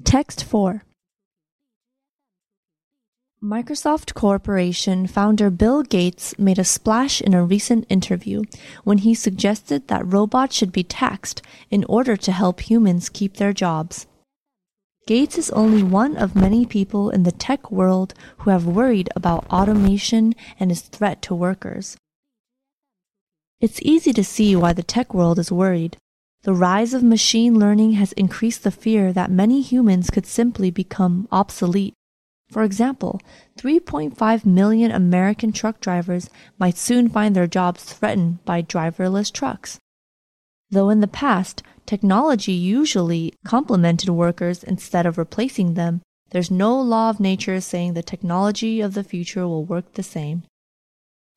Text 4 Microsoft Corporation founder Bill Gates made a splash in a recent interview when he suggested that robots should be taxed in order to help humans keep their jobs. Gates is only one of many people in the tech world who have worried about automation and its threat to workers. It's easy to see why the tech world is worried. The rise of machine learning has increased the fear that many humans could simply become obsolete. For example, 3.5 million American truck drivers might soon find their jobs threatened by driverless trucks. Though in the past, technology usually complemented workers instead of replacing them, there's no law of nature saying the technology of the future will work the same.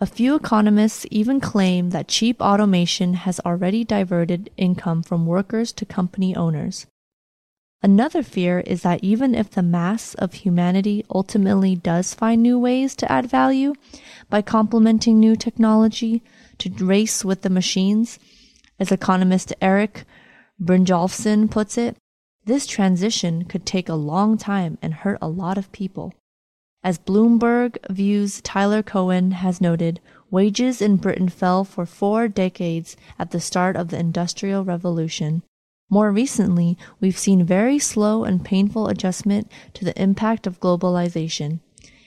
A few economists even claim that cheap automation has already diverted income from workers to company owners. Another fear is that even if the mass of humanity ultimately does find new ways to add value by complementing new technology to race with the machines, as economist Eric Brynjolfsson puts it, this transition could take a long time and hurt a lot of people. As Bloomberg Views Tyler Cowen has noted, wages in Britain fell for four decades at the start of the Industrial Revolution, more recently, we've seen very slow and painful adjustment to the impact of globalization.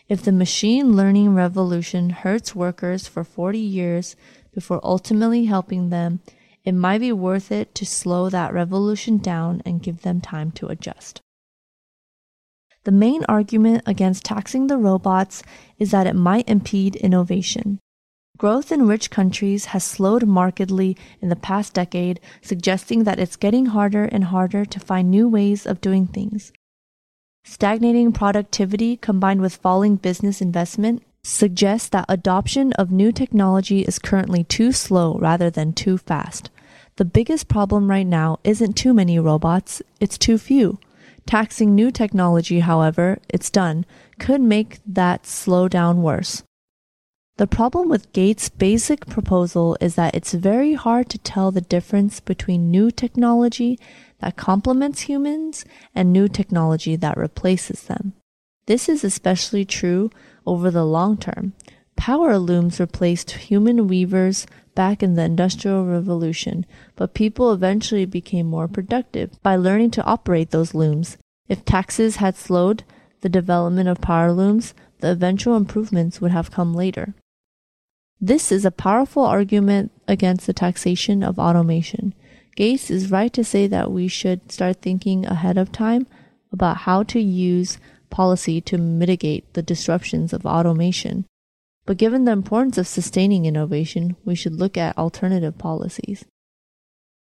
If the machine learning revolution hurts workers for 40 years before ultimately helping them, it might be worth it to slow that revolution down and give them time to adjust. The main argument against taxing the robots is that it might impede innovation. Growth in rich countries has slowed markedly in the past decade, suggesting that it's getting harder and harder to find new ways of doing things. Stagnating productivity combined with falling business investment suggests that adoption of new technology is currently too slow rather than too fast. The biggest problem right now isn't too many robots, it's too few. Taxing new technology, however, it's done, could make that slowdown worse. The problem with Gates' basic proposal is that it's very hard to tell the difference between new technology that complements humans and new technology that replaces them. This is especially true over the long term. Power looms replaced human weavers back in the Industrial Revolution, but people eventually became more productive by learning to operate those looms. If taxes had slowed the development of power looms, the eventual improvements would have come later. This is a powerful argument against the taxation of automation. Gates is right to say that we should start thinking ahead of time about how to use policy to mitigate the disruptions of automation. But given the importance of sustaining innovation, we should look at alternative policies.